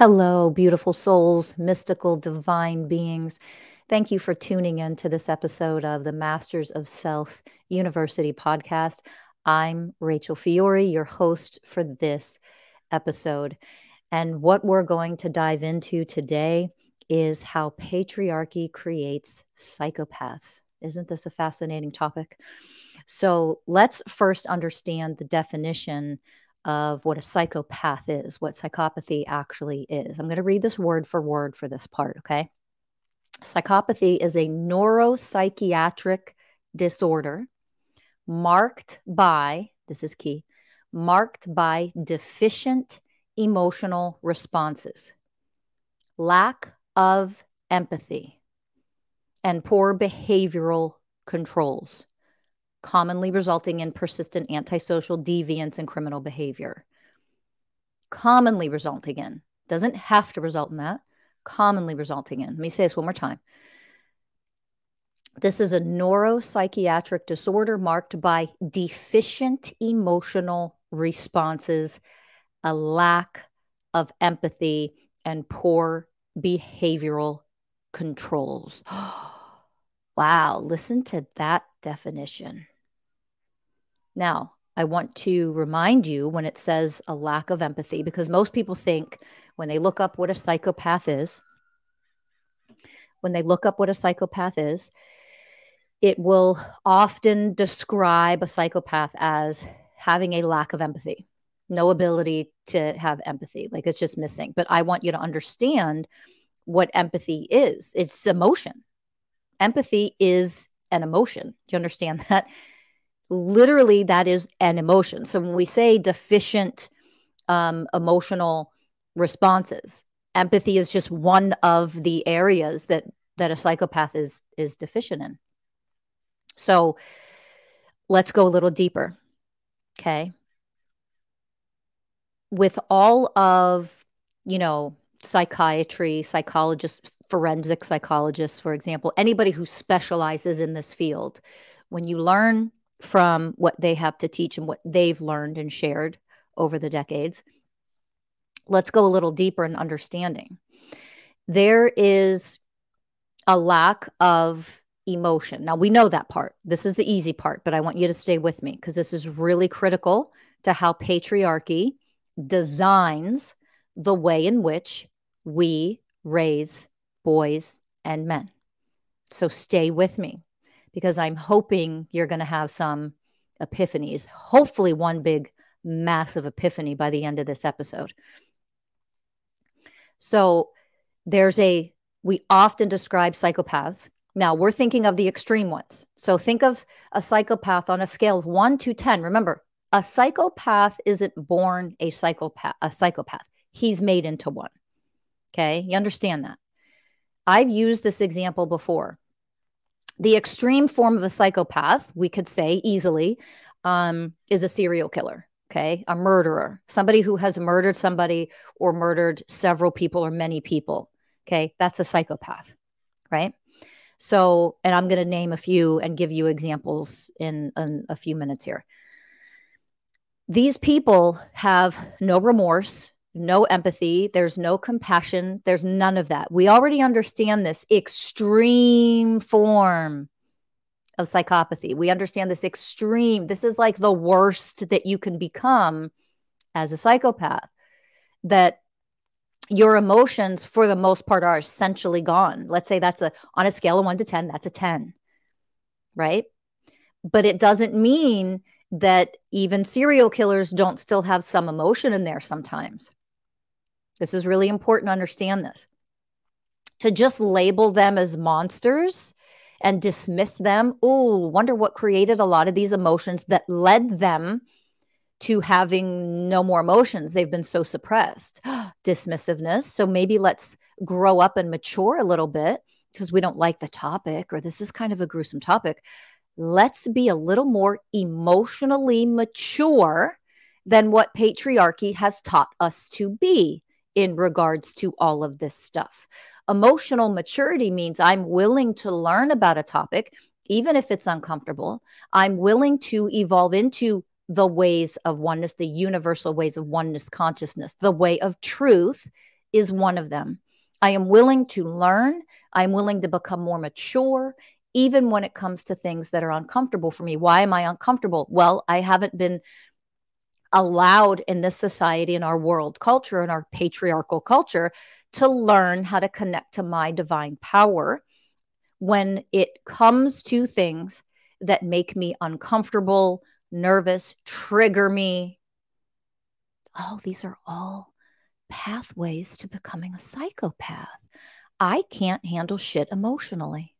Hello, beautiful souls, mystical, divine beings. Thank you for tuning in to this episode of the Masters of Self University podcast. I'm Rachel Fiori, your host for this episode. And what we're going to dive into today is how patriarchy creates psychopaths. Isn't this a fascinating topic? So let's first understand the definition of what a psychopath is, what psychopathy actually is. I'm going to read this word for word for this part, okay? Psychopathy is a neuropsychiatric disorder marked by, this is key, marked by deficient emotional responses, lack of empathy, and poor behavioral controls commonly resulting in persistent antisocial deviance and criminal behavior. Commonly resulting in, doesn't have to result in that, commonly resulting in. Let me say this one more time. This is a neuropsychiatric disorder marked by deficient emotional responses, a lack of empathy, and poor behavioral controls. wow, listen to that definition. Now, I want to remind you when it says a lack of empathy, because most people think when they look up what a psychopath is, when they look up what a psychopath is, it will often describe a psychopath as having a lack of empathy, no ability to have empathy, like it's just missing. But I want you to understand what empathy is it's emotion. Empathy is an emotion. Do you understand that? literally that is an emotion. So when we say deficient um, emotional responses, empathy is just one of the areas that that a psychopath is is deficient in. So let's go a little deeper. Okay. With all of, you know, psychiatry, psychologists, forensic psychologists, for example, anybody who specializes in this field, when you learn from what they have to teach and what they've learned and shared over the decades. Let's go a little deeper in understanding. There is a lack of emotion. Now, we know that part. This is the easy part, but I want you to stay with me because this is really critical to how patriarchy designs the way in which we raise boys and men. So stay with me because I'm hoping you're going to have some epiphanies, hopefully, one big, massive epiphany by the end of this episode. So, there's a, we often describe psychopaths. Now, we're thinking of the extreme ones. So, think of a psychopath on a scale of one to 10. Remember, a psychopath isn't born a psychopath, a psychopath. He's made into one. Okay. You understand that? I've used this example before the extreme form of a psychopath, we could say easily, um, is a serial killer. Okay. A murderer, somebody who has murdered somebody or murdered several people or many people. Okay. That's a psychopath. Right. So, and I'm going to name a few and give you examples in, in a few minutes here. These people have no remorse, no empathy, there's no compassion, there's none of that. We already understand this extreme form of psychopathy. We understand this extreme, this is like the worst that you can become as a psychopath. That your emotions for the most part are essentially gone. Let's say that's a on a scale of 1 to 10, that's a 10. Right? But it doesn't mean that even serial killers don't still have some emotion in there sometimes. This is really important to understand this. To just label them as monsters and dismiss them, oh, wonder what created a lot of these emotions that led them to having no more emotions. They've been so suppressed, dismissiveness. So maybe let's grow up and mature a little bit because we don't like the topic or this is kind of a gruesome topic. Let's be a little more emotionally mature than what patriarchy has taught us to be in regards to all of this stuff. Emotional maturity means I'm willing to learn about a topic, even if it's uncomfortable. I'm willing to evolve into the ways of oneness, the universal ways of oneness consciousness. The way of truth is one of them. I am willing to learn. I'm willing to become more mature, even when it comes to things that are uncomfortable for me. Why am I uncomfortable? Well, I haven't been allowed in this society, in our world culture, in our patriarchal culture, to learn how to connect to my divine power when it comes to things that make me uncomfortable, nervous, trigger me. Oh, these are all pathways to becoming a psychopath. I can't handle shit emotionally.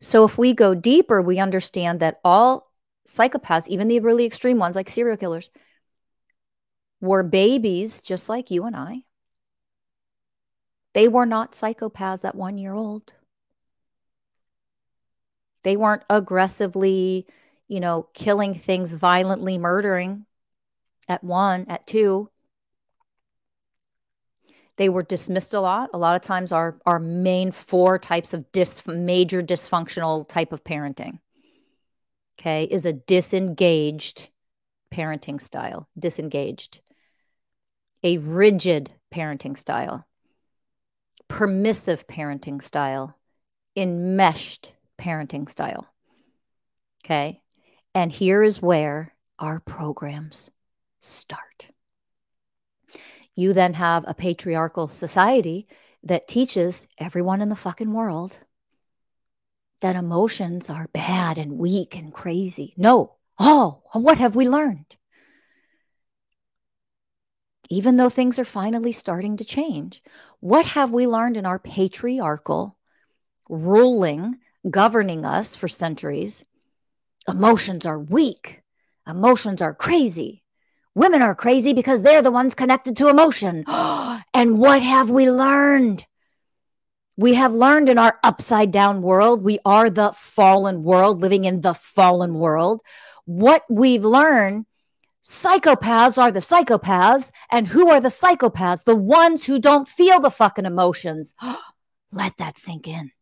So, if we go deeper, we understand that all psychopaths, even the really extreme ones like serial killers, were babies just like you and I. They were not psychopaths at one year old. They weren't aggressively you know, killing things, violently murdering at one, at two. They were dismissed a lot. A lot of times, our our main four types of dis major dysfunctional type of parenting, okay, is a disengaged parenting style. Disengaged, a rigid parenting style, permissive parenting style, enmeshed parenting style. Okay. And here is where our programs start. You then have a patriarchal society that teaches everyone in the fucking world that emotions are bad and weak and crazy. No. Oh, what have we learned? Even though things are finally starting to change, what have we learned in our patriarchal ruling, governing us for centuries? Emotions are weak. Emotions are crazy. Women are crazy because they're the ones connected to emotion. and what have we learned? We have learned in our upside down world, we are the fallen world, living in the fallen world. What we've learned psychopaths are the psychopaths. And who are the psychopaths? The ones who don't feel the fucking emotions. Let that sink in.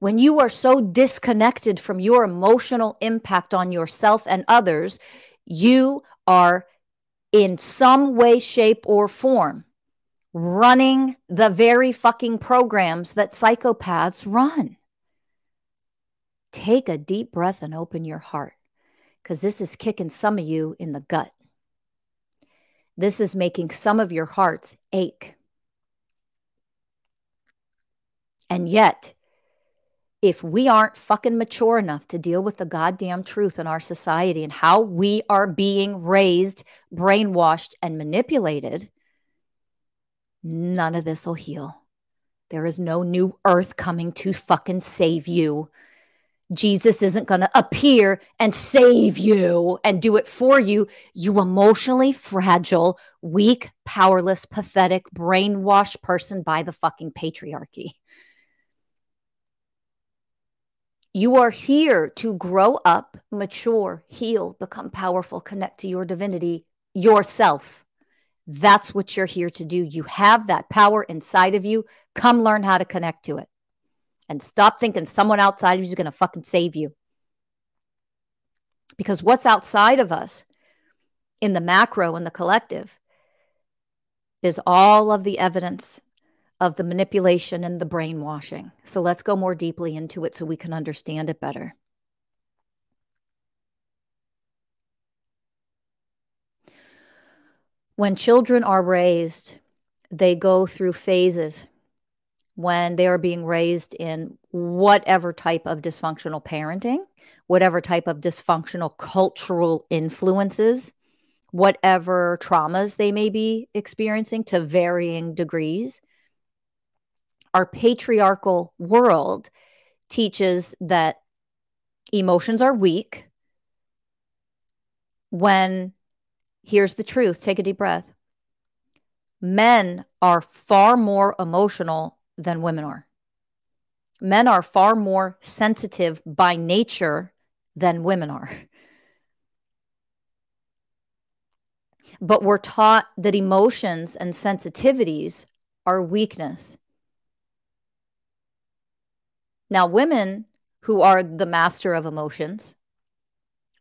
when you are so disconnected from your emotional impact on yourself and others, you are in some way, shape, or form running the very fucking programs that psychopaths run. Take a deep breath and open your heart because this is kicking some of you in the gut. This is making some of your hearts ache. And yet, if we aren't fucking mature enough to deal with the goddamn truth in our society and how we are being raised, brainwashed, and manipulated, none of this will heal. There is no new earth coming to fucking save you. Jesus isn't going to appear and save you and do it for you. You emotionally fragile, weak, powerless, pathetic, brainwashed person by the fucking patriarchy. You are here to grow up, mature, heal, become powerful, connect to your divinity yourself. That's what you're here to do. You have that power inside of you. Come learn how to connect to it. And stop thinking someone outside of you is going to fucking save you. Because what's outside of us in the macro and the collective is all of the evidence of the manipulation and the brainwashing. So let's go more deeply into it so we can understand it better. When children are raised, they go through phases when they are being raised in whatever type of dysfunctional parenting, whatever type of dysfunctional cultural influences, whatever traumas they may be experiencing to varying degrees. Our patriarchal world teaches that emotions are weak when here's the truth. Take a deep breath. Men are far more emotional than women are. Men are far more sensitive by nature than women are. But we're taught that emotions and sensitivities are weakness. Now women who are the master of emotions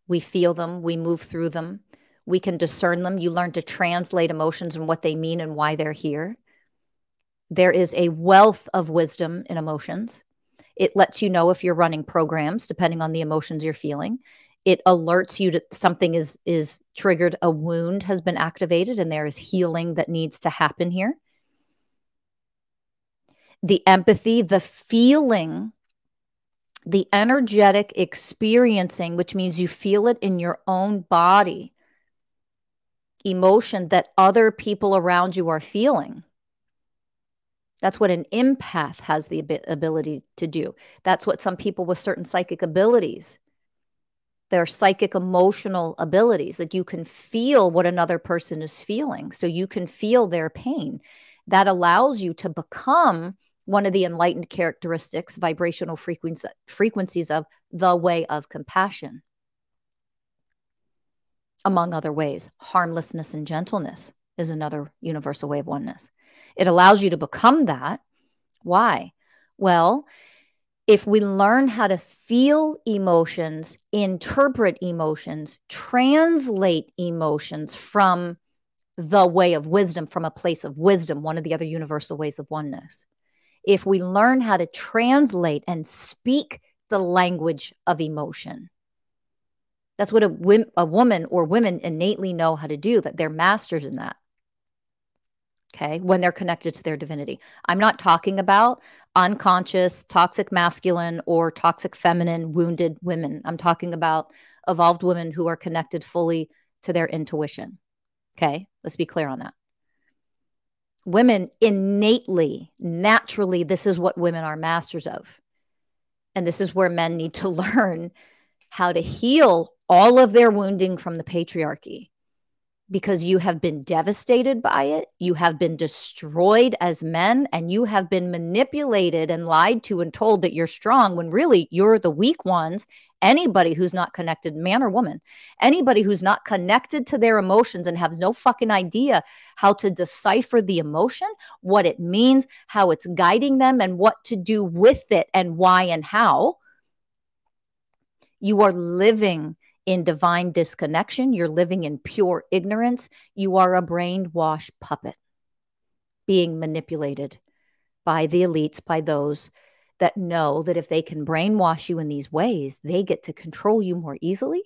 we feel them, we move through them, we can discern them. You learn to translate emotions and what they mean and why they're here. There is a wealth of wisdom in emotions. It lets you know if you're running programs depending on the emotions you're feeling. It alerts you that something is is triggered, a wound has been activated and there is healing that needs to happen here. The empathy, the feeling the energetic experiencing, which means you feel it in your own body, emotion that other people around you are feeling. That's what an empath has the ability to do. That's what some people with certain psychic abilities, their psychic emotional abilities, that you can feel what another person is feeling. So you can feel their pain. That allows you to become one of the enlightened characteristics, vibrational frequency, frequencies of the way of compassion, among other ways. Harmlessness and gentleness is another universal way of oneness. It allows you to become that. Why? Well, if we learn how to feel emotions, interpret emotions, translate emotions from the way of wisdom, from a place of wisdom, one of the other universal ways of oneness, if we learn how to translate and speak the language of emotion. That's what a, a woman or women innately know how to do, that they're masters in that. Okay, when they're connected to their divinity. I'm not talking about unconscious, toxic masculine, or toxic feminine, wounded women. I'm talking about evolved women who are connected fully to their intuition. Okay, let's be clear on that women innately, naturally, this is what women are masters of. And this is where men need to learn how to heal all of their wounding from the patriarchy because you have been devastated by it. You have been destroyed as men, and you have been manipulated and lied to and told that you're strong when really you're the weak ones. Anybody who's not connected, man or woman, anybody who's not connected to their emotions and has no fucking idea how to decipher the emotion, what it means, how it's guiding them, and what to do with it, and why and how, you are living in divine disconnection. You're living in pure ignorance. You are a brainwashed puppet being manipulated by the elites, by those that know that if they can brainwash you in these ways, they get to control you more easily.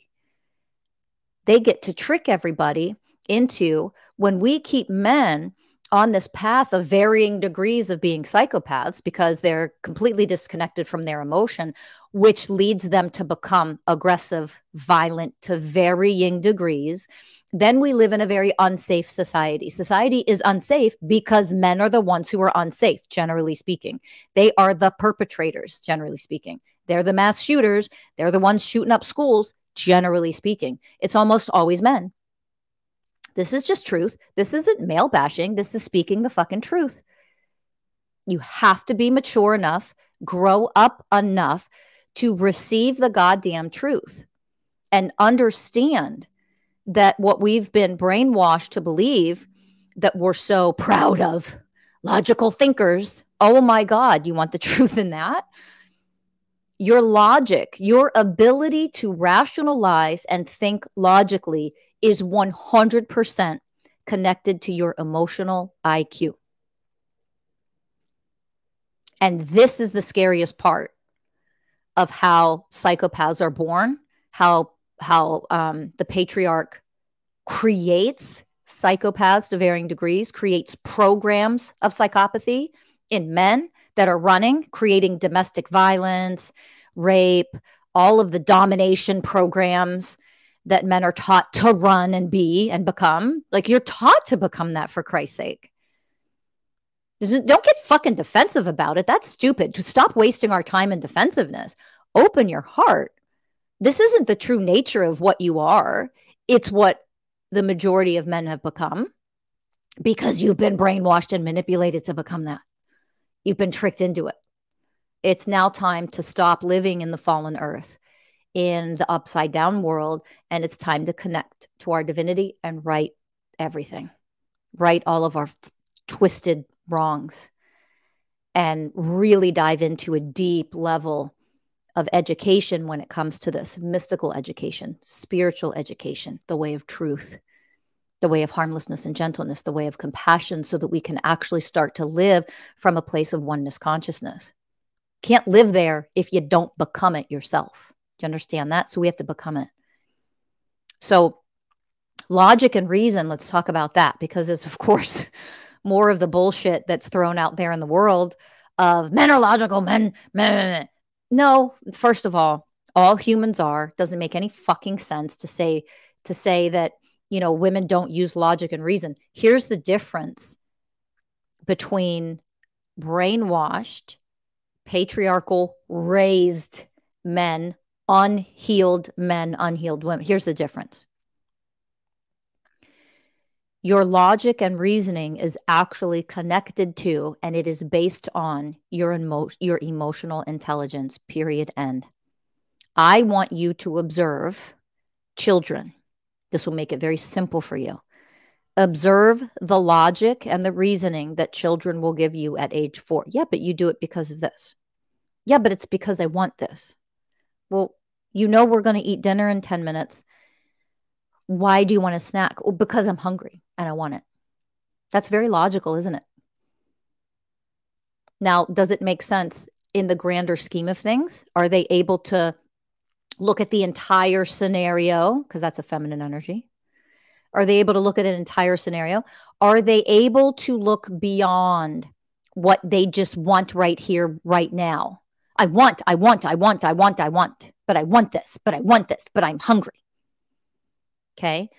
They get to trick everybody into when we keep men on this path of varying degrees of being psychopaths because they're completely disconnected from their emotion, which leads them to become aggressive, violent to varying degrees. Then we live in a very unsafe society. Society is unsafe because men are the ones who are unsafe, generally speaking. They are the perpetrators, generally speaking. They're the mass shooters. They're the ones shooting up schools, generally speaking. It's almost always men. This is just truth. This isn't male bashing. This is speaking the fucking truth. You have to be mature enough, grow up enough to receive the goddamn truth and understand that what we've been brainwashed to believe that we're so proud of logical thinkers. Oh my God, you want the truth in that? Your logic, your ability to rationalize and think logically is 100% connected to your emotional IQ. And this is the scariest part of how psychopaths are born, how how um, the patriarch creates psychopaths to varying degrees, creates programs of psychopathy in men that are running, creating domestic violence, rape, all of the domination programs that men are taught to run and be and become. Like you're taught to become that for Christ's sake. Don't get fucking defensive about it. That's stupid. To stop wasting our time in defensiveness. Open your heart. this isn't the true nature of what you are. It's what the majority of men have become because you've been brainwashed and manipulated to become that. You've been tricked into it. It's now time to stop living in the fallen earth, in the upside down world, and it's time to connect to our divinity and right everything, right all of our twisted wrongs, and really dive into a deep level of education when it comes to this mystical education, spiritual education, the way of truth, the way of harmlessness and gentleness, the way of compassion, so that we can actually start to live from a place of oneness consciousness. Can't live there if you don't become it yourself. Do you understand that? So we have to become it. So, logic and reason, let's talk about that because it's, of course, more of the bullshit that's thrown out there in the world of men are logical, men, men, no, first of all, all humans are. Doesn't make any fucking sense to say to say that, you know, women don't use logic and reason. Here's the difference between brainwashed, patriarchal, raised men, unhealed men, unhealed women. Here's the difference. Your logic and reasoning is actually connected to and it is based on your, emo- your emotional intelligence, period, end. I want you to observe children. This will make it very simple for you. Observe the logic and the reasoning that children will give you at age four. Yeah, but you do it because of this. Yeah, but it's because I want this. Well, you know, we're going to eat dinner in 10 minutes. Why do you want a snack? Well, because I'm hungry and I want it. That's very logical, isn't it? Now, does it make sense in the grander scheme of things? Are they able to look at the entire scenario? Because that's a feminine energy. Are they able to look at an entire scenario? Are they able to look beyond what they just want right here, right now? I want, I want, I want, I want, I want, but I want this, but I want this, but I'm hungry. Okay.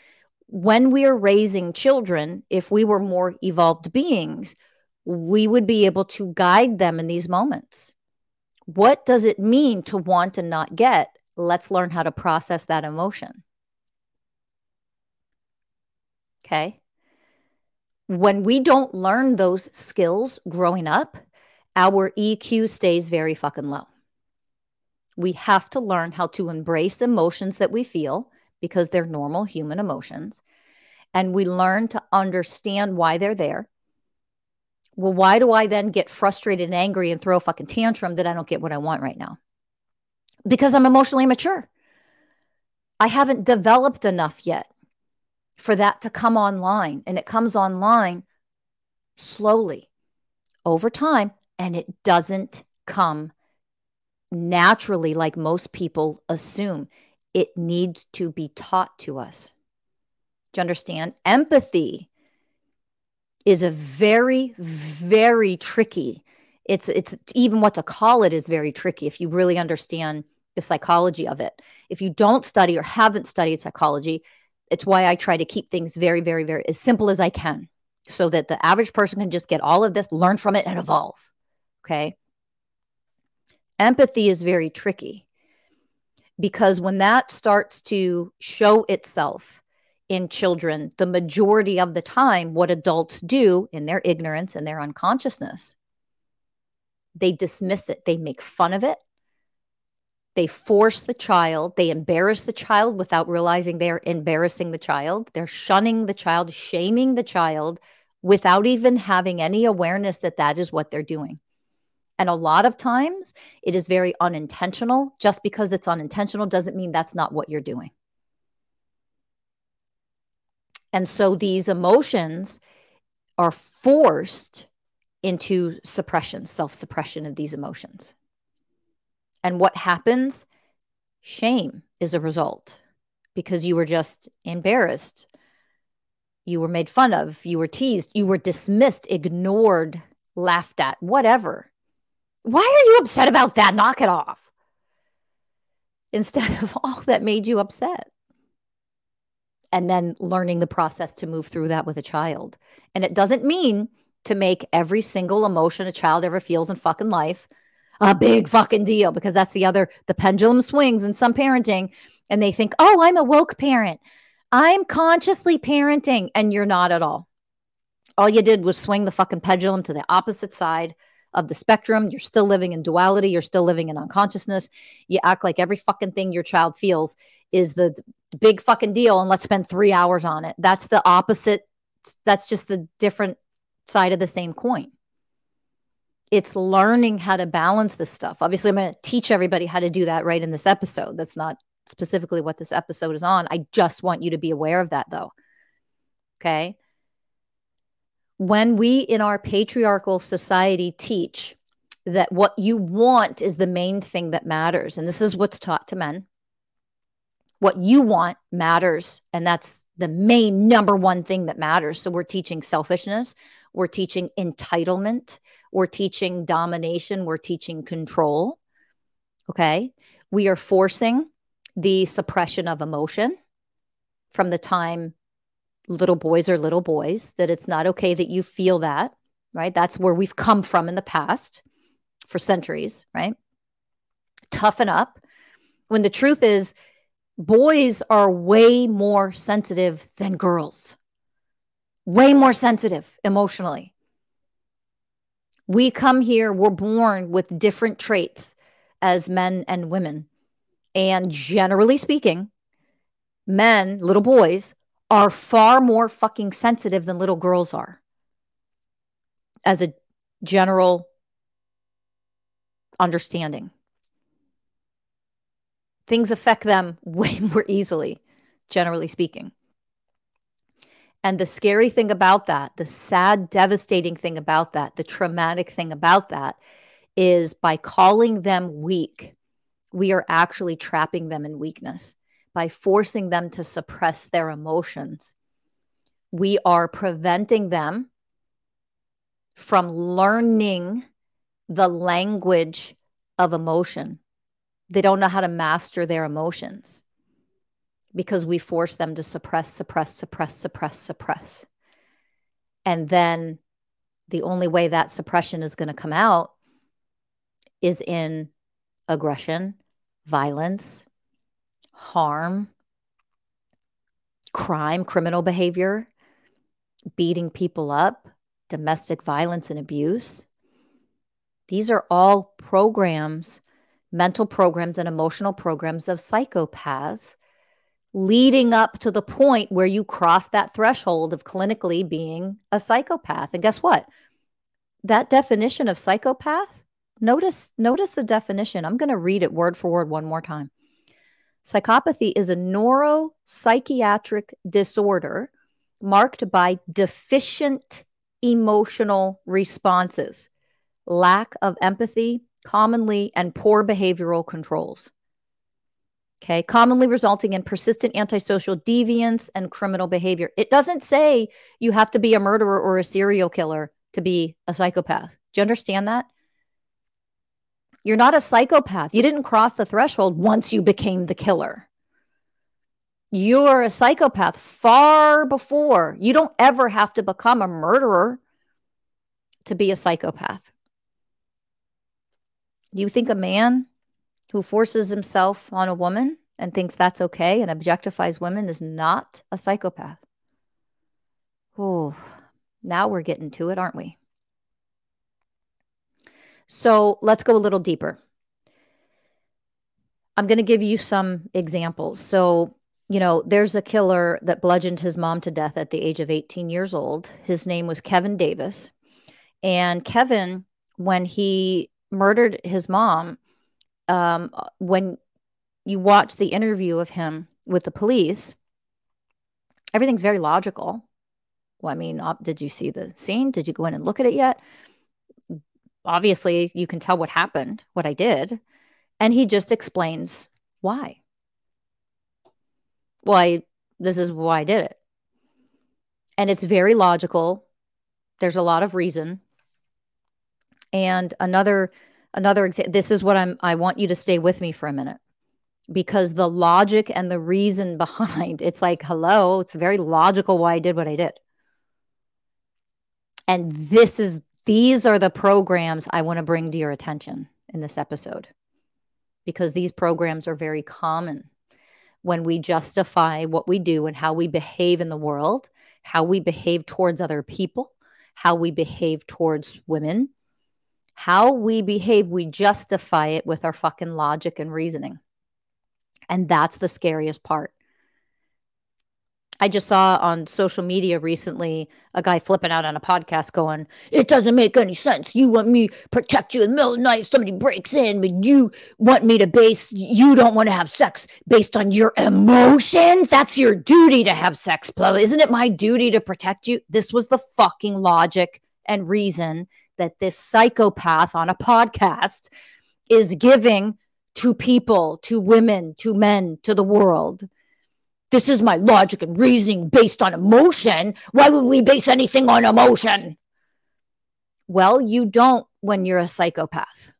When we are raising children, if we were more evolved beings, we would be able to guide them in these moments. What does it mean to want and not get? Let's learn how to process that emotion. Okay. When we don't learn those skills growing up, our EQ stays very fucking low. We have to learn how to embrace the emotions that we feel because they're normal human emotions. And we learn to understand why they're there. Well, why do I then get frustrated and angry and throw a fucking tantrum that I don't get what I want right now? Because I'm emotionally mature. I haven't developed enough yet for that to come online. And it comes online slowly over time, and it doesn't come naturally like most people assume it needs to be taught to us. Do you understand? Empathy is a very, very tricky. It's it's even what to call it is very tricky if you really understand the psychology of it. If you don't study or haven't studied psychology, it's why I try to keep things very, very, very as simple as I can so that the average person can just get all of this, learn from it, and evolve. Okay. Empathy is very tricky because when that starts to show itself in children, the majority of the time, what adults do in their ignorance and their unconsciousness, they dismiss it, they make fun of it, they force the child, they embarrass the child without realizing they're embarrassing the child, they're shunning the child, shaming the child without even having any awareness that that is what they're doing. And a lot of times it is very unintentional. Just because it's unintentional doesn't mean that's not what you're doing. And so these emotions are forced into suppression, self suppression of these emotions. And what happens? Shame is a result because you were just embarrassed. You were made fun of. You were teased. You were dismissed, ignored, laughed at, whatever. Why are you upset about that? Knock it off. Instead of all that made you upset. And then learning the process to move through that with a child. And it doesn't mean to make every single emotion a child ever feels in fucking life a big fucking deal because that's the other, the pendulum swings in some parenting and they think, oh, I'm a woke parent. I'm consciously parenting. And you're not at all. All you did was swing the fucking pendulum to the opposite side of the spectrum. You're still living in duality. You're still living in unconsciousness. You act like every fucking thing your child feels is the big fucking deal and let's spend three hours on it. That's the opposite. That's just the different side of the same coin. It's learning how to balance this stuff. Obviously, I'm going to teach everybody how to do that right in this episode. That's not specifically what this episode is on. I just want you to be aware of that, though. Okay. When we in our patriarchal society teach that what you want is the main thing that matters, and this is what's taught to men, what you want matters. And that's the main number one thing that matters. So we're teaching selfishness, we're teaching entitlement, we're teaching domination, we're teaching control. Okay. We are forcing the suppression of emotion from the time little boys are little boys, that it's not okay that you feel that, right? That's where we've come from in the past for centuries, right? Toughen up. When the truth is, boys are way more sensitive than girls, way more sensitive emotionally. We come here, we're born with different traits as men and women. And generally speaking, men, little boys, are far more fucking sensitive than little girls are as a general understanding. Things affect them way more easily, generally speaking. And the scary thing about that, the sad, devastating thing about that, the traumatic thing about that is by calling them weak, we are actually trapping them in weakness. By forcing them to suppress their emotions, we are preventing them from learning the language of emotion. They don't know how to master their emotions because we force them to suppress, suppress, suppress, suppress, suppress. And then the only way that suppression is going to come out is in aggression, violence, harm, crime, criminal behavior, beating people up, domestic violence and abuse. These are all programs, mental programs, and emotional programs of psychopaths leading up to the point where you cross that threshold of clinically being a psychopath. And guess what? That definition of psychopath Notice notice the definition. I'm going to read it word for word one more time. Psychopathy is a neuropsychiatric disorder marked by deficient emotional responses, lack of empathy, commonly, and poor behavioral controls. Okay, commonly resulting in persistent antisocial deviance and criminal behavior. It doesn't say you have to be a murderer or a serial killer to be a psychopath. Do you understand that? You're not a psychopath. You didn't cross the threshold once you became the killer. You're a psychopath far before. You don't ever have to become a murderer to be a psychopath. You think a man who forces himself on a woman and thinks that's okay and objectifies women is not a psychopath? Oh, now we're getting to it, aren't we? So let's go a little deeper. I'm going to give you some examples. So, you know, there's a killer that bludgeoned his mom to death at the age of 18 years old. His name was Kevin Davis. And Kevin, when he murdered his mom, um, when you watch the interview of him with the police, everything's very logical. Well, I mean, did you see the scene? Did you go in and look at it yet? Obviously you can tell what happened, what I did. And he just explains why. Why this is why I did it. And it's very logical. There's a lot of reason. And another another example this is what I'm I want you to stay with me for a minute because the logic and the reason behind it's like hello it's very logical why i did what i did and this is these are the programs I want to bring to your attention in this episode because these programs are very common when we justify what we do and how we behave in the world, how we behave towards other people, how we behave towards women, how we behave, we justify it with our fucking logic and reasoning. And that's the scariest part. I just saw on social media recently a guy flipping out on a podcast going, It doesn't make any sense. You want me protect you in the middle of the night, somebody breaks in, but you want me to base, you don't want to have sex based on your emotions. That's your duty to have sex, Plum. Isn't it my duty to protect you? This was the fucking logic and reason that this psychopath on a podcast is giving to people, to women, to men, to the world. This is my logic and reasoning based on emotion. Why would we base anything on emotion? Well, you don't when you're a psychopath.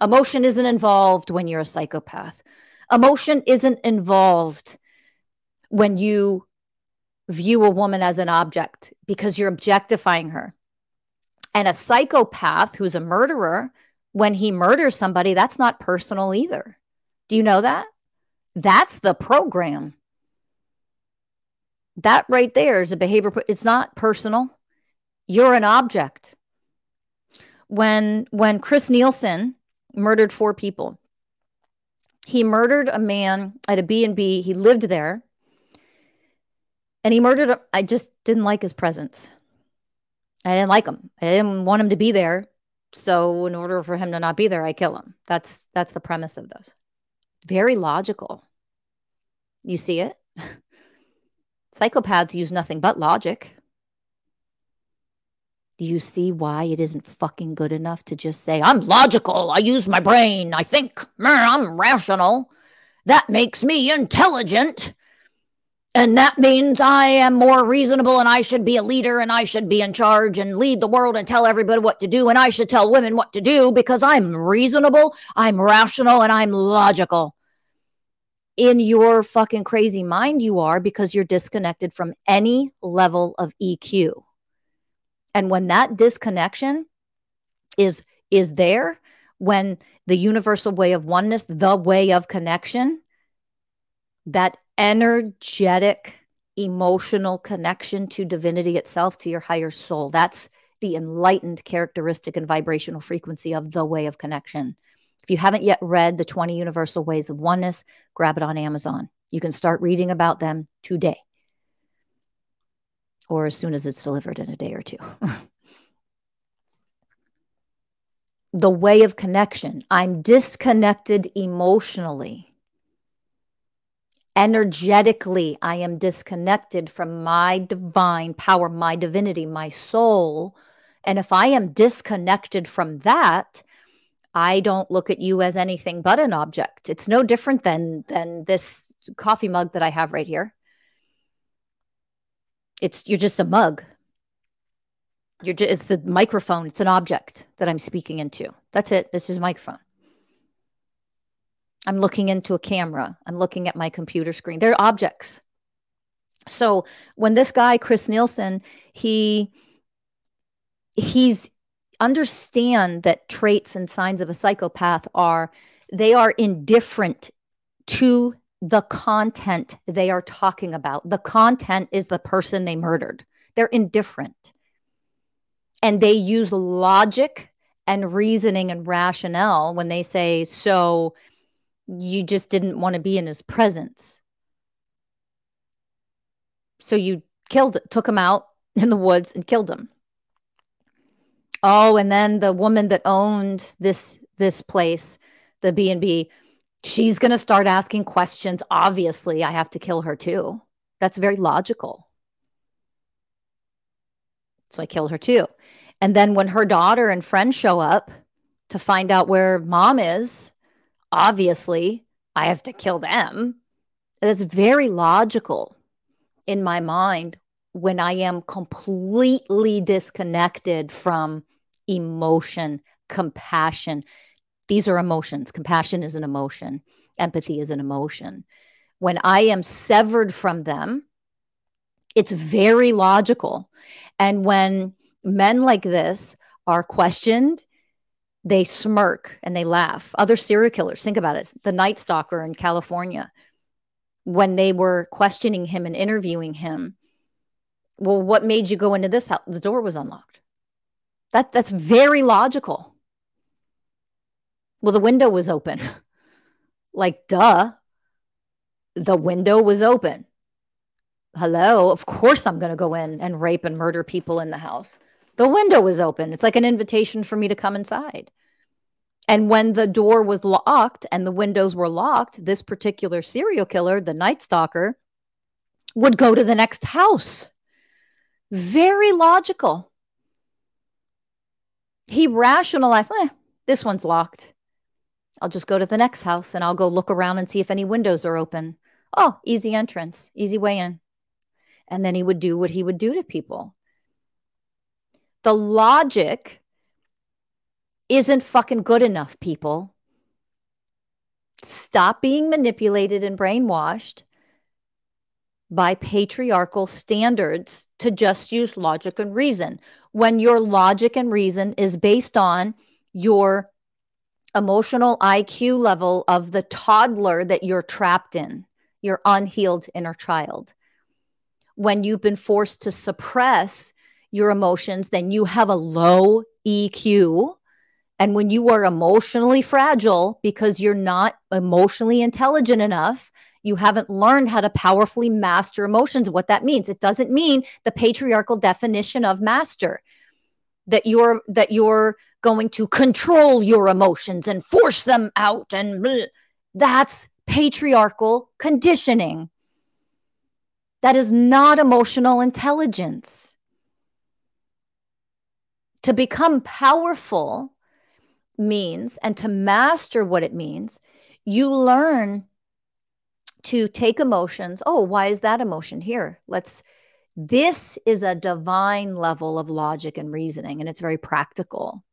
Emotion isn't involved when you're a psychopath. Emotion isn't involved when you view a woman as an object because you're objectifying her. And a psychopath who's a murderer, when he murders somebody, that's not personal either. Do you know that? That's the program. That right there is a behavior. It's not personal. You're an object. When when Chris Nielsen murdered four people, he murdered a man at a B&B. He lived there. And he murdered I just didn't like his presence. I didn't like him. I didn't want him to be there. So in order for him to not be there, I kill him. That's that's the premise of those. Very logical. You see it? Psychopaths use nothing but logic. Do you see why it isn't fucking good enough to just say, I'm logical, I use my brain, I think, I'm rational. That makes me intelligent. And that means I am more reasonable and I should be a leader and I should be in charge and lead the world and tell everybody what to do. And I should tell women what to do because I'm reasonable, I'm rational, and I'm logical in your fucking crazy mind you are because you're disconnected from any level of EQ. And when that disconnection is is there, when the universal way of oneness, the way of connection, that energetic emotional connection to divinity itself, to your higher soul, that's the enlightened characteristic and vibrational frequency of the way of connection. If you haven't yet read The 20 Universal Ways of Oneness, grab it on Amazon. You can start reading about them today or as soon as it's delivered in a day or two. the way of connection. I'm disconnected emotionally. Energetically, I am disconnected from my divine power, my divinity, my soul. And if I am disconnected from that, I don't look at you as anything but an object. It's no different than than this coffee mug that I have right here. It's you're just a mug. You're just, it's the microphone. It's an object that I'm speaking into. That's it. This is a microphone. I'm looking into a camera. I'm looking at my computer screen. They're objects. So when this guy Chris Nielsen, he he's understand that traits and signs of a psychopath are they are indifferent to the content they are talking about. The content is the person they murdered. They're indifferent. And they use logic and reasoning and rationale when they say, so you just didn't want to be in his presence. So you killed, took him out in the woods and killed him. Oh, and then the woman that owned this this place, the B and B, she's going to start asking questions. Obviously, I have to kill her too. That's very logical. So I killed her too. And then when her daughter and friends show up to find out where mom is, obviously, I have to kill them. That's very logical in my mind when I am completely disconnected from emotion, compassion. These are emotions. Compassion is an emotion, empathy is an emotion. When I am severed from them, it's very logical. And when men like this are questioned, they smirk and they laugh. Other serial killers, think about it. The Night Stalker in California, when they were questioning him and interviewing him, well, what made you go into this house? The door was unlocked. That that's very logical. Well, the window was open. like, duh. The window was open. Hello, of course I'm going to go in and rape and murder people in the house. The window was open. It's like an invitation for me to come inside. And when the door was locked and the windows were locked, this particular serial killer, the Night Stalker, would go to the next house. Very logical. He rationalized, eh, this one's locked. I'll just go to the next house and I'll go look around and see if any windows are open. Oh, easy entrance, easy way in. And then he would do what he would do to people. The logic isn't fucking good enough, people. Stop being manipulated and brainwashed by patriarchal standards to just use logic and reason when your logic and reason is based on your emotional IQ level of the toddler that you're trapped in, your unhealed inner child. When you've been forced to suppress your emotions, then you have a low EQ. And when you are emotionally fragile because you're not emotionally intelligent enough, you haven't learned how to powerfully master emotions. What that means, it doesn't mean the patriarchal definition of master that you're that you're going to control your emotions and force them out and bleh. that's patriarchal conditioning. That is not emotional intelligence to become powerful means and to master what it means, you learn to take emotions. Oh, why is that emotion here? Let's, this is a divine level of logic and reasoning, and it's very practical.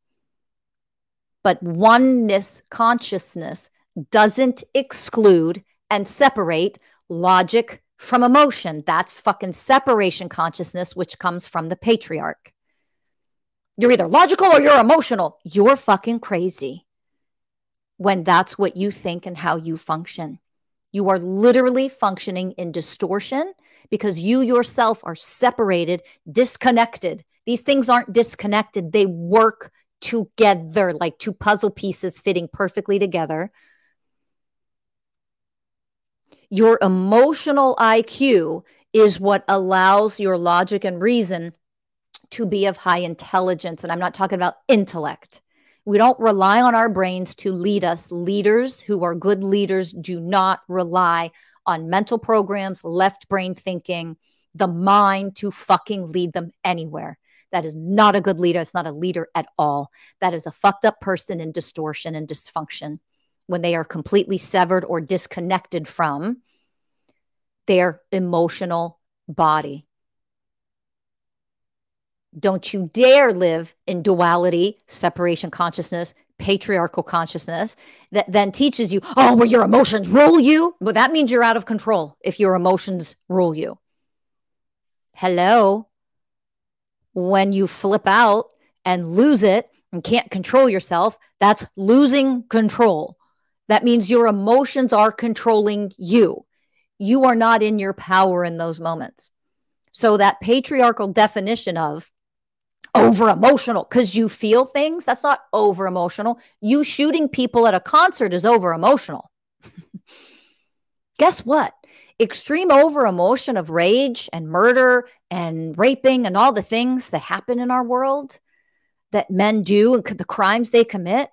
But oneness consciousness doesn't exclude and separate logic from emotion. That's fucking separation consciousness, which comes from the patriarch. You're either logical or you're emotional. You're fucking crazy when that's what you think and how you function. You are literally functioning in distortion because you yourself are separated, disconnected. These things aren't disconnected, they work together like two puzzle pieces fitting perfectly together. Your emotional IQ is what allows your logic and reason to be of high intelligence. And I'm not talking about intellect. We don't rely on our brains to lead us. Leaders who are good leaders do not rely on mental programs, left brain thinking, the mind to fucking lead them anywhere. That is not a good leader. It's not a leader at all. That is a fucked up person in distortion and dysfunction when they are completely severed or disconnected from their emotional body. Don't you dare live in duality, separation consciousness, patriarchal consciousness that then teaches you, oh, well, your emotions rule you. Well, that means you're out of control if your emotions rule you. Hello. When you flip out and lose it and can't control yourself, that's losing control. That means your emotions are controlling you. You are not in your power in those moments. So, that patriarchal definition of over emotional because you feel things. That's not over emotional. You shooting people at a concert is over emotional. Guess what? Extreme over emotion of rage and murder and raping and all the things that happen in our world that men do and the crimes they commit.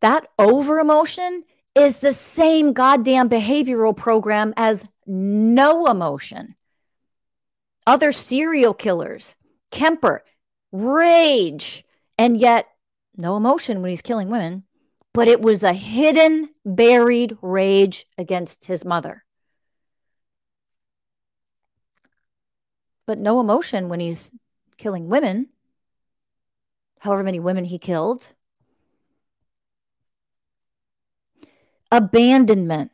That over emotion is the same goddamn behavioral program as no emotion. Other serial killers Kemper, rage, and yet no emotion when he's killing women. But it was a hidden, buried rage against his mother. But no emotion when he's killing women, however many women he killed. Abandonment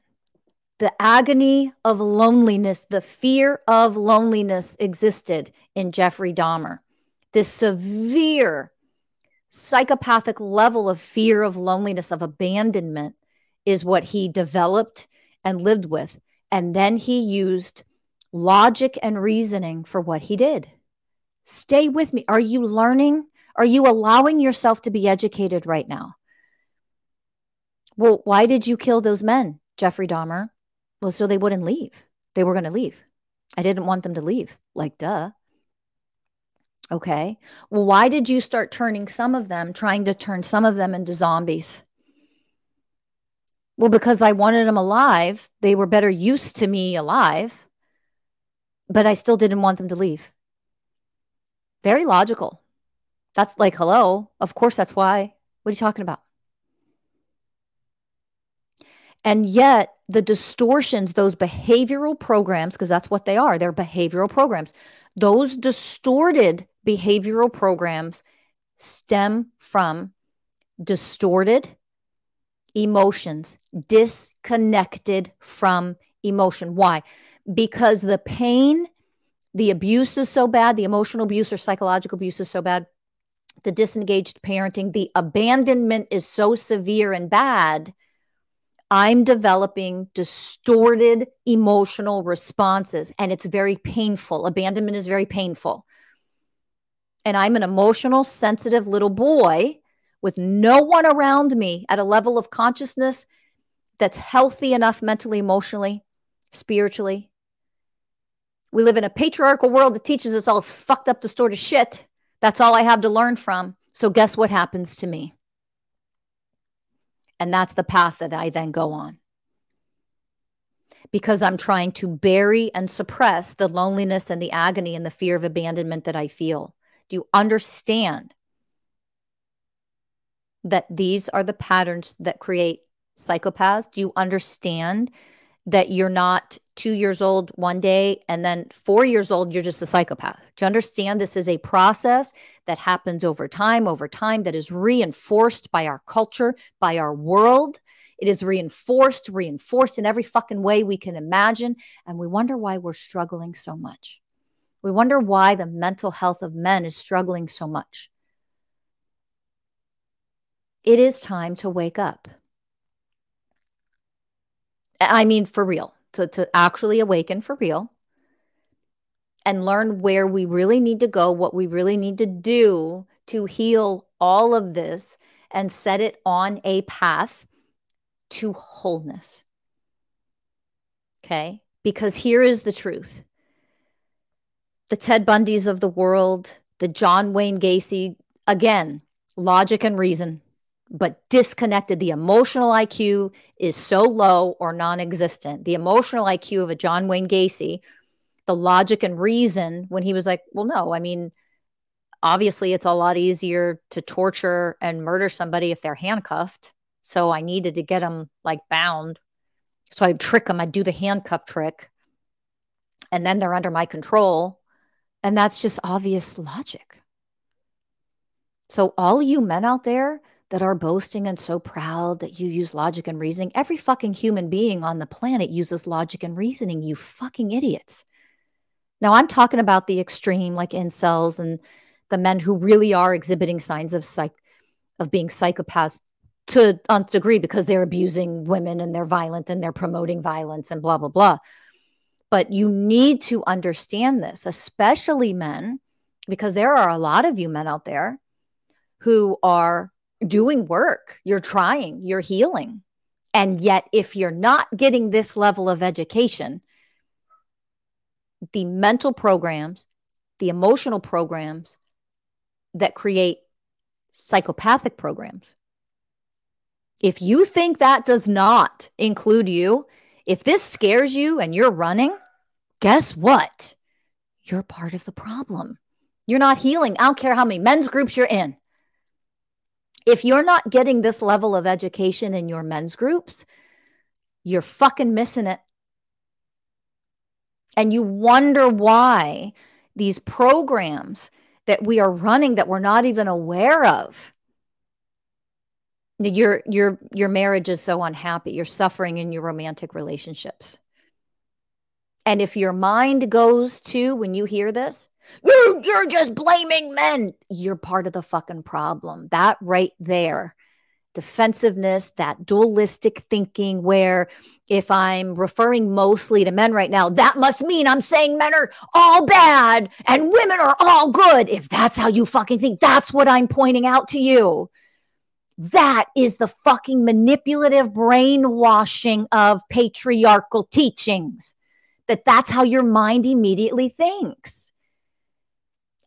the agony of loneliness, the fear of loneliness existed in Jeffrey Dahmer. This severe psychopathic level of fear of loneliness, of abandonment, is what he developed and lived with. And then he used logic and reasoning for what he did. Stay with me. Are you learning? Are you allowing yourself to be educated right now? Well, why did you kill those men, Jeffrey Dahmer? Well, so they wouldn't leave. They were going to leave. I didn't want them to leave. Like, duh. Okay. Well, why did you start turning some of them, trying to turn some of them into zombies? Well, because I wanted them alive. They were better used to me alive, but I still didn't want them to leave. Very logical. That's like, hello. Of course, that's why. What are you talking about? And yet, the distortions, those behavioral programs, because that's what they are, they're behavioral programs. Those distorted behavioral programs stem from distorted emotions, disconnected from emotion. Why? Because the pain, the abuse is so bad, the emotional abuse or psychological abuse is so bad, the disengaged parenting, the abandonment is so severe and bad I'm developing distorted emotional responses and it's very painful. Abandonment is very painful. And I'm an emotional, sensitive little boy with no one around me at a level of consciousness that's healthy enough mentally, emotionally, spiritually. We live in a patriarchal world that teaches us all this fucked up, distorted shit. That's all I have to learn from. So, guess what happens to me? And that's the path that I then go on. Because I'm trying to bury and suppress the loneliness and the agony and the fear of abandonment that I feel. Do you understand that these are the patterns that create psychopaths? Do you understand that you're not two years old one day and then four years old, you're just a psychopath. Do you understand this is a process that happens over time, over time, that is reinforced by our culture, by our world? It is reinforced, reinforced in every fucking way we can imagine. And we wonder why we're struggling so much. We wonder why the mental health of men is struggling so much. It is time to wake up. I mean, for real, to, to actually awaken for real and learn where we really need to go, what we really need to do to heal all of this and set it on a path to wholeness. Okay? Because here is the truth the Ted Bundys of the world, the John Wayne Gacy, again, logic and reason but disconnected. The emotional IQ is so low or non existent. The emotional IQ of a John Wayne Gacy, the logic and reason when he was like, well, no, I mean, obviously it's a lot easier to torture and murder somebody if they're handcuffed. So I needed to get them like bound. So I'd trick them, I'd do the handcuff trick. And then they're under my control. And that's just obvious logic. So, all you men out there that are boasting and so proud that you use logic and reasoning. Every fucking human being on the planet uses logic and reasoning, you fucking idiots. Now, I'm talking about the extreme, like incels and the men who really are exhibiting signs of psych of being psychopaths to a degree because they're abusing women and they're violent and they're promoting violence and blah blah blah. But you need to understand this, especially men, because there are a lot of you men out there who are doing work, you're trying, you're healing. And yet, if you're not getting this level of education, the mental programs, the emotional programs that create psychopathic programs, if you think that does not include you, if this scares you and you're running, guess what? You're part of the problem. You're not healing. I don't care how many men's groups you're in if you're not getting this level of education in your men's groups, you're fucking missing it. And you wonder why these programs that we are running that we're not even aware of your your your marriage is so unhappy you're suffering in your romantic relationships and if your mind goes to when you hear this You're, just blaming men. You're part of the fucking problem. That right there defensiveness, that dualistic thinking, where if I'm referring mostly to men right now, that must mean I'm saying men are all bad and women are all good. If that's how you fucking think, that's what I'm pointing out to you. That is the fucking manipulative brainwashing of patriarchal teachings. That that's how your mind immediately thinks.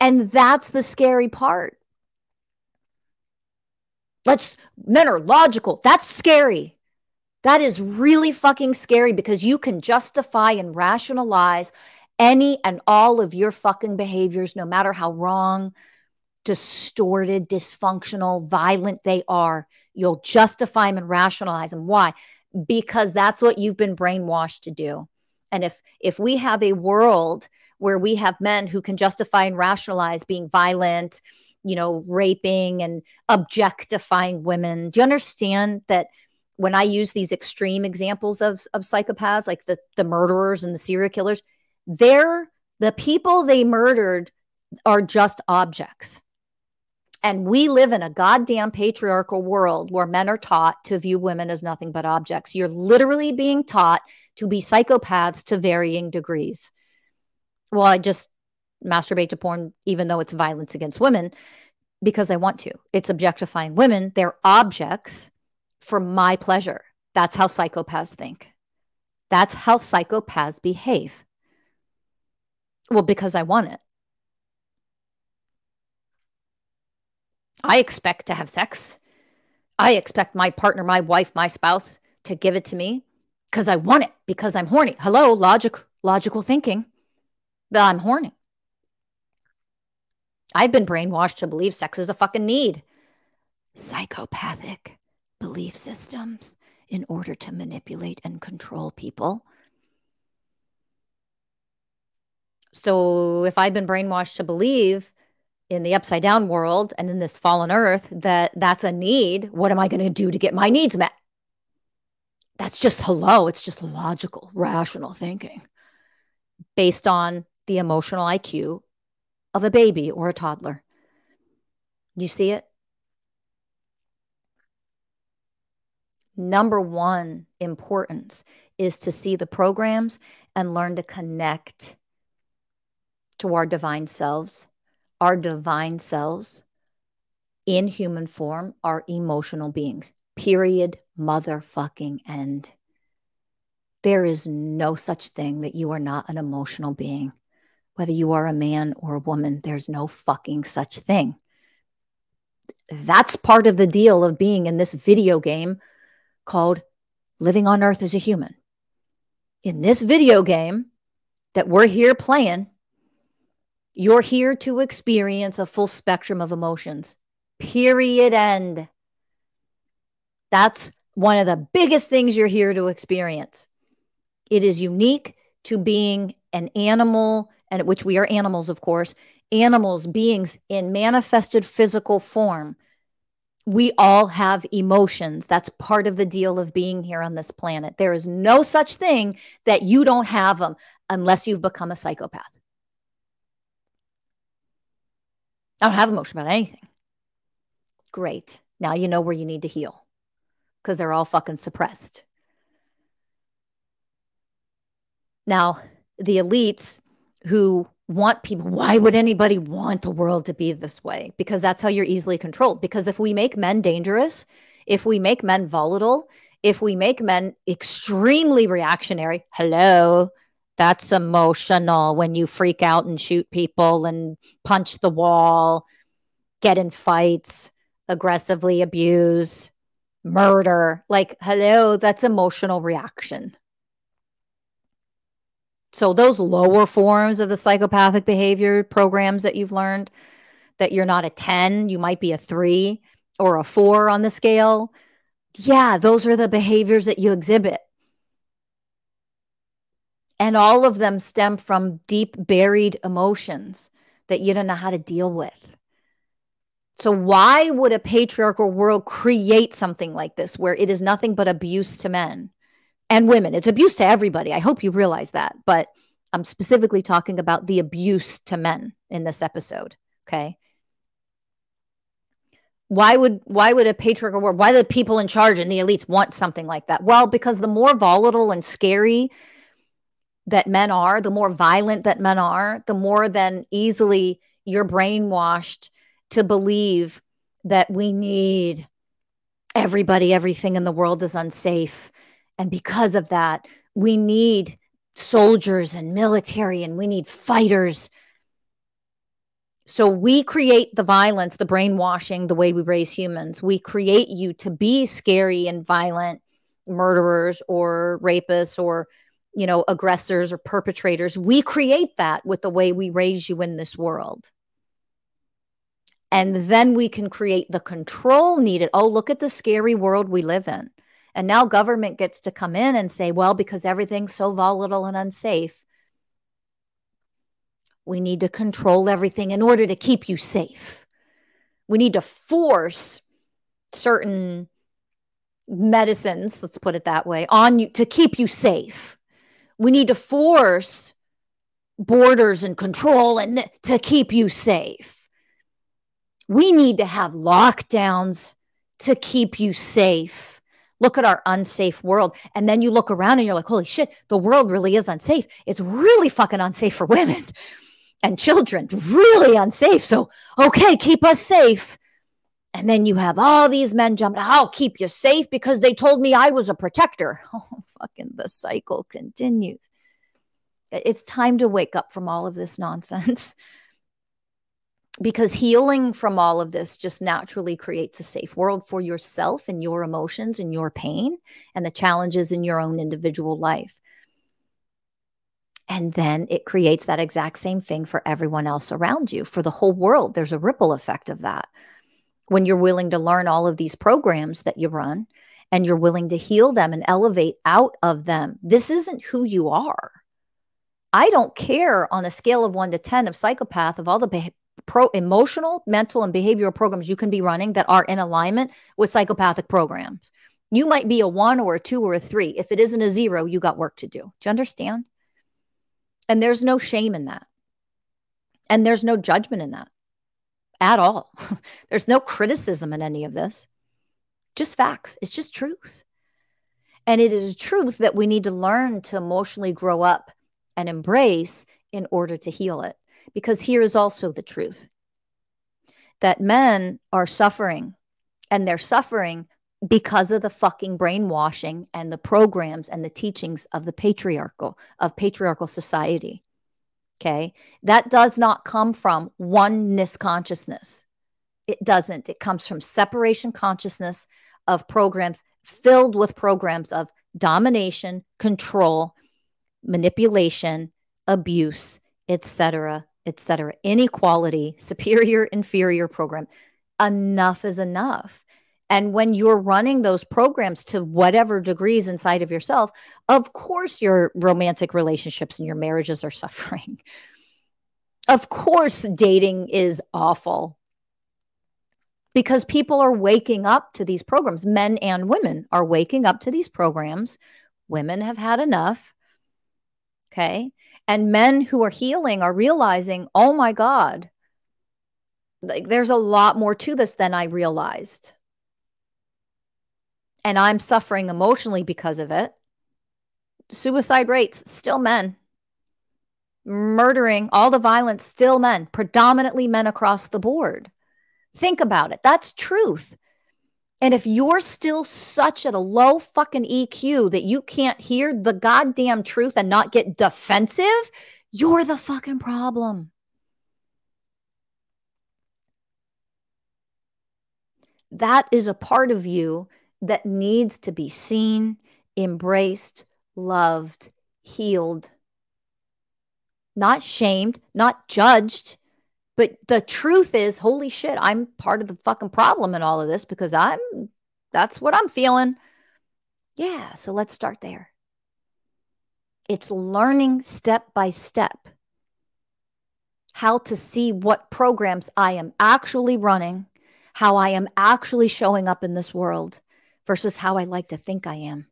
And that's the scary part Let's, men are logical. That's scary. That is really fucking scary because you can justify and rationalize any and all of your fucking behaviors, no matter how wrong, distorted, dysfunctional, violent they are. You'll justify them and rationalize them. Why? Because that's what you've been brainwashed to do. And if if we have a world where we have men who can justify and rationalize being violent, you know, raping and objectifying women. Do you understand that when I use these extreme examples of, of psychopaths, like the, the murderers and the serial killers, they're the people they murdered are just objects. And we live in a goddamn patriarchal world where men are taught to view women as nothing but objects. You're literally being taught to be psychopaths to varying degrees. Well, I just masturbate to porn, even though it's violence against women, because I want to. It's objectifying women. They're objects for my pleasure. That's how psychopaths think. That's how psychopaths behave. Well, because I want it. I expect to have sex. I expect my partner, my wife, my spouse to give it to me because I want it, because I'm horny. Hello, logic, logical thinking. But I'm horny. I've been brainwashed to believe sex is a fucking need. Psychopathic belief systems in order to manipulate and control people. So if I've been brainwashed to believe in the upside down world and in this fallen earth that that's a need, what am I going to do to get my needs met? That's just hello. It's just logical, rational thinking based on the emotional IQ of a baby or a toddler. Do you see it? Number one importance is to see the programs and learn to connect to our divine selves. Our divine selves in human form are emotional beings. Period. Motherfucking end. There is no such thing that you are not an emotional being whether you are a man or a woman, there's no fucking such thing. That's part of the deal of being in this video game called Living on Earth as a Human. In this video game that we're here playing, you're here to experience a full spectrum of emotions. Period. End. That's one of the biggest things you're here to experience. It is unique to being an animal and which we are animals, of course, animals, beings in manifested physical form. We all have emotions. That's part of the deal of being here on this planet. There is no such thing that you don't have them unless you've become a psychopath. I don't have emotion about anything. Great. Now you know where you need to heal because they're all fucking suppressed. Now, the elites who want people why would anybody want the world to be this way? Because that's how you're easily controlled. Because if we make men dangerous if we make men volatile if we make men extremely reactionary hello that's emotional when you freak out and shoot people and punch the wall get in fights aggressively abuse murder. Like hello that's emotional reaction so those lower forms of the psychopathic behavior programs that you've learned that you're not a 10, you might be a 3 or a 4 on the scale. Yeah, those are the behaviors that you exhibit. And all of them stem from deep buried emotions that you don't know how to deal with. So, why would a patriarchal world create something like this where it is nothing but abuse to men? And women. It's abuse to everybody. I hope you realize that. But I'm specifically talking about the abuse to men in this episode. Okay. Why would why would a patriarchal world, why the people in charge and the elites want something like that? Well, because the more volatile and scary that men are, the more violent that men are, the more than easily you're brainwashed to believe that we need everybody, everything in the world is unsafe. And because of that, we need soldiers and military and we need fighters. So we create the violence, the brainwashing, the way we raise humans. We create you to be scary and violent murderers or rapists or you know aggressors or perpetrators. We create that with the way we raise you in this world. And then we can create the control needed. Oh, look at the scary world we live in. And now government gets to come in and say, well, because everything's so volatile and unsafe, we need to control everything in order to keep you safe. We need to force certain medicines, let's put it that way, on you to keep you safe. We need to force borders and control and to keep you safe. We need to have lockdowns to keep you safe. Look at our unsafe world. And then you look around and you're like, holy shit, the world really is unsafe. It's really fucking unsafe for women and children, really unsafe. So, okay, keep us safe. And then you have all these men jumping, I'll keep you safe because they told me I was a protector. Oh, fucking the cycle continues. It's time to wake up from all of this nonsense because healing from all of this just naturally creates a safe world for yourself and your emotions and your pain and the challenges in your own individual life. And then it creates that exact same thing for everyone else around you, for the whole world. There's a ripple effect of that. When you're willing to learn all of these programs that you run and you're willing to heal them and elevate out of them, this isn't who you are. I don't care on a scale of one to 10 of psychopath of all the pro emotional, mental, and behavioral programs you can be running that are in alignment with psychopathic programs. You might be a one or a two or a three. If it isn't a zero, you got work to do. Do you understand? And there's no shame in that. And there's no judgment in that at all. there's no criticism in any of this. Just facts. It's just truth. And it is truth that we need to learn to emotionally grow up and embrace in order to heal it. Because here is also the truth that men are suffering and they're suffering because of the fucking brainwashing and the programs and the teachings of the patriarchal of patriarchal society okay? That does not come from oneness consciousness. It doesn't. It comes from separation consciousness of programs filled with programs of domination control manipulation abuse etc etc. Inequality, superior, inferior program. Enough is enough. And when you're running those programs to whatever degrees inside of yourself, of course your romantic relationships and your marriages are suffering. Of course, dating is awful because people are waking up to these programs. Men and women are waking up to these programs. Women have had enough. Okay. And men who are healing are realizing, oh my God, like there's a lot more to this than I realized. And I'm suffering emotionally because of it. Suicide rates, still men. Murdering, all the violence, still men, predominantly men across the board. Think about it. That's truth. And if you're still such at a low fucking EQ that you can't hear the goddamn truth and not get defensive, you're the fucking problem. That is a part of you that needs to be seen, embraced, loved, healed, not shamed, not judged, but the truth is, holy shit, I'm part of the fucking problem in all of this because I'm that's what I'm feeling. Yeah, so let's start there. It's learning step by step how to see what programs I am actually running, how I am actually showing up in this world versus how I like to think I am.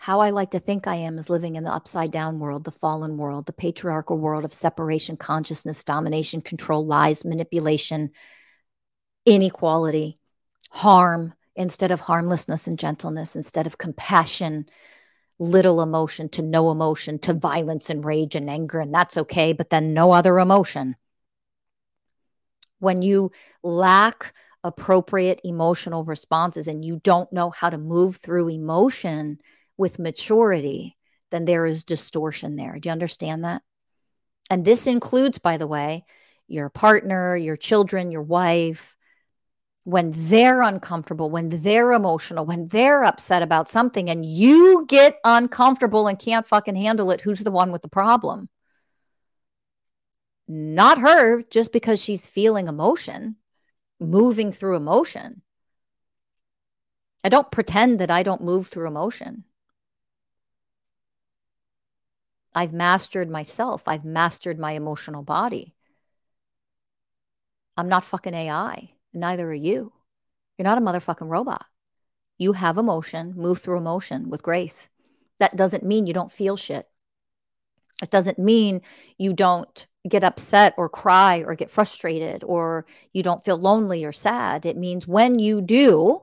How I like to think I am is living in the upside down world, the fallen world, the patriarchal world of separation, consciousness, domination, control, lies, manipulation, inequality, harm instead of harmlessness and gentleness, instead of compassion, little emotion to no emotion to violence and rage and anger. And that's okay, but then no other emotion. When you lack appropriate emotional responses and you don't know how to move through emotion, with maturity, then there is distortion there. Do you understand that? And this includes, by the way, your partner, your children, your wife. When they're uncomfortable, when they're emotional, when they're upset about something, and you get uncomfortable and can't fucking handle it, who's the one with the problem? Not her, just because she's feeling emotion, moving through emotion. I don't pretend that I don't move through emotion. I've mastered myself. I've mastered my emotional body. I'm not fucking AI. Neither are you. You're not a motherfucking robot. You have emotion, move through emotion with grace. That doesn't mean you don't feel shit. It doesn't mean you don't get upset or cry or get frustrated or you don't feel lonely or sad. It means when you do,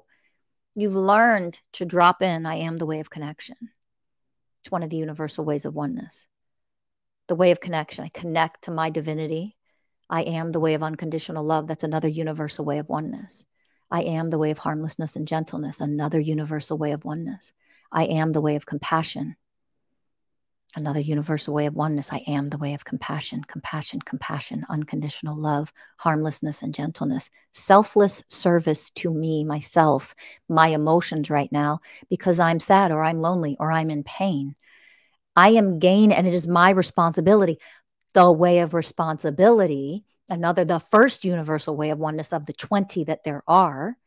you've learned to drop in I am the way of connection. It's one of the universal ways of oneness. The way of connection. I connect to my divinity. I am the way of unconditional love. That's another universal way of oneness. I am the way of harmlessness and gentleness, another universal way of oneness. I am the way of compassion, another universal way of oneness. I am the way of compassion, compassion, compassion, unconditional love, harmlessness, and gentleness, selfless service to me, myself, my emotions right now, because I'm sad or I'm lonely or I'm in pain. I am gain and it is my responsibility. The way of responsibility, another, the first universal way of oneness of the 20 that there are,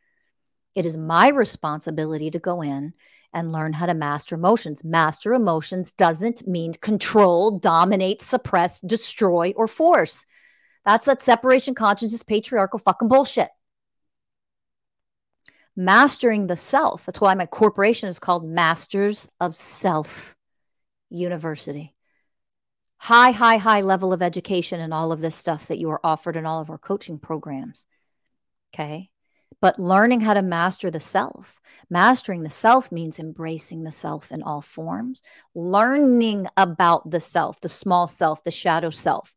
it is my responsibility to go in and learn how to master emotions. Master emotions doesn't mean control, dominate, suppress, destroy, or force. That's that separation consciousness, patriarchal fucking bullshit. Mastering the self. That's why my corporation is called Masters of Self University. High, high, high level of education and all of this stuff that you are offered in all of our coaching programs. Okay but learning how to master the self. Mastering the self means embracing the self in all forms, learning about the self, the small self, the shadow self,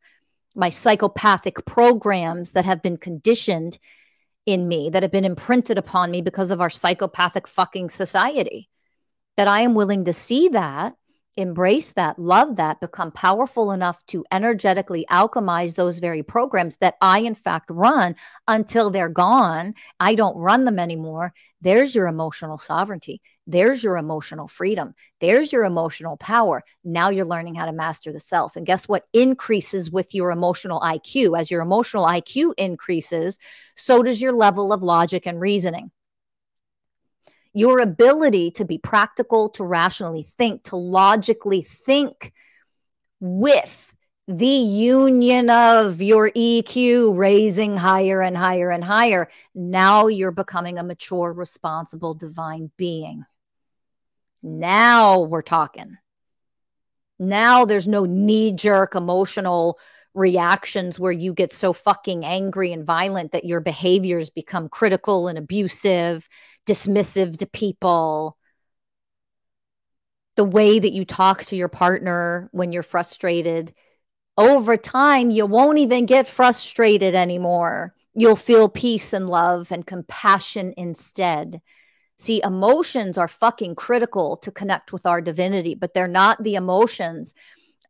my psychopathic programs that have been conditioned in me, that have been imprinted upon me because of our psychopathic fucking society. That I am willing to see that embrace that, love that, become powerful enough to energetically alchemize those very programs that I, in fact, run until they're gone. I don't run them anymore. There's your emotional sovereignty. There's your emotional freedom. There's your emotional power. Now you're learning how to master the self. And guess what increases with your emotional IQ? As your emotional IQ increases, so does your level of logic and reasoning your ability to be practical, to rationally think, to logically think with the union of your EQ raising higher and higher and higher. Now you're becoming a mature, responsible, divine being. Now we're talking. Now there's no knee jerk emotional reactions where you get so fucking angry and violent that your behaviors become critical and abusive dismissive to people, the way that you talk to your partner when you're frustrated. Over time, you won't even get frustrated anymore. You'll feel peace and love and compassion instead. See, emotions are fucking critical to connect with our divinity, but they're not the emotions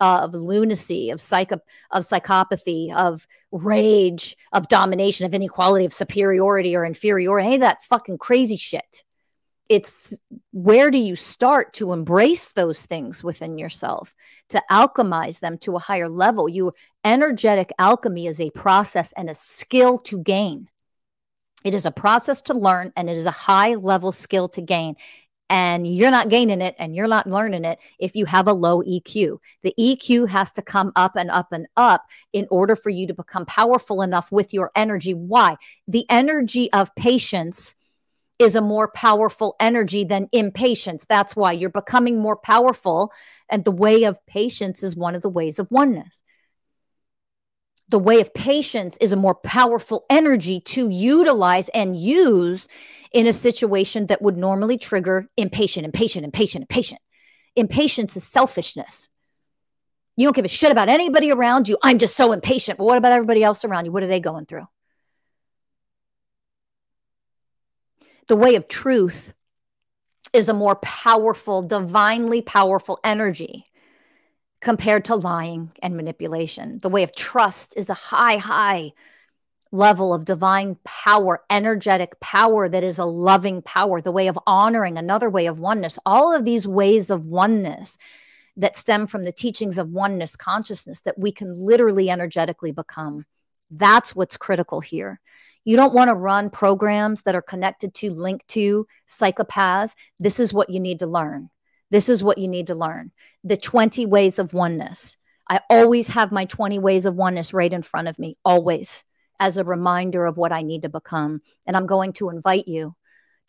of lunacy, of psycho of psychopathy, of rage, of domination, of inequality, of superiority or inferiority, any of that fucking crazy shit. It's where do you start to embrace those things within yourself, to alchemize them to a higher level? You energetic alchemy is a process and a skill to gain. It is a process to learn and it is a high level skill to gain and you're not gaining it and you're not learning it if you have a low EQ. The EQ has to come up and up and up in order for you to become powerful enough with your energy. Why? The energy of patience is a more powerful energy than impatience. That's why you're becoming more powerful. And the way of patience is one of the ways of oneness. The way of patience is a more powerful energy to utilize and use in a situation that would normally trigger impatient, impatient, impatient, impatient. Impatience is selfishness. You don't give a shit about anybody around you. I'm just so impatient. But what about everybody else around you? What are they going through? The way of truth is a more powerful, divinely powerful energy compared to lying and manipulation. The way of trust is a high, high level of divine power, energetic power that is a loving power. The way of honoring, another way of oneness. All of these ways of oneness that stem from the teachings of oneness consciousness that we can literally energetically become. That's what's critical here. You don't want to run programs that are connected to, linked to psychopaths. This is what you need to learn. This is what you need to learn the 20 ways of oneness. I always have my 20 ways of oneness right in front of me, always as a reminder of what I need to become. And I'm going to invite you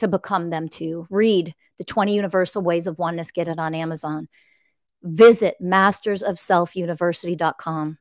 to become them too. Read the 20 Universal Ways of Oneness, get it on Amazon. Visit mastersofselfuniversity.com.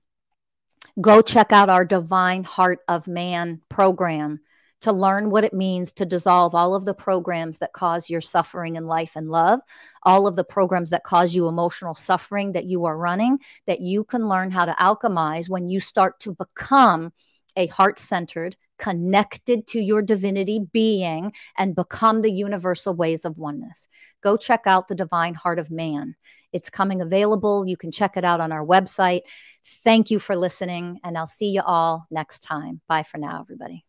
Go check out our Divine Heart of Man program to learn what it means to dissolve all of the programs that cause your suffering in life and love, all of the programs that cause you emotional suffering that you are running, that you can learn how to alchemize when you start to become a heart centered, connected to your divinity being, and become the universal ways of oneness. Go check out the Divine Heart of Man. It's coming available. You can check it out on our website. Thank you for listening, and I'll see you all next time. Bye for now, everybody.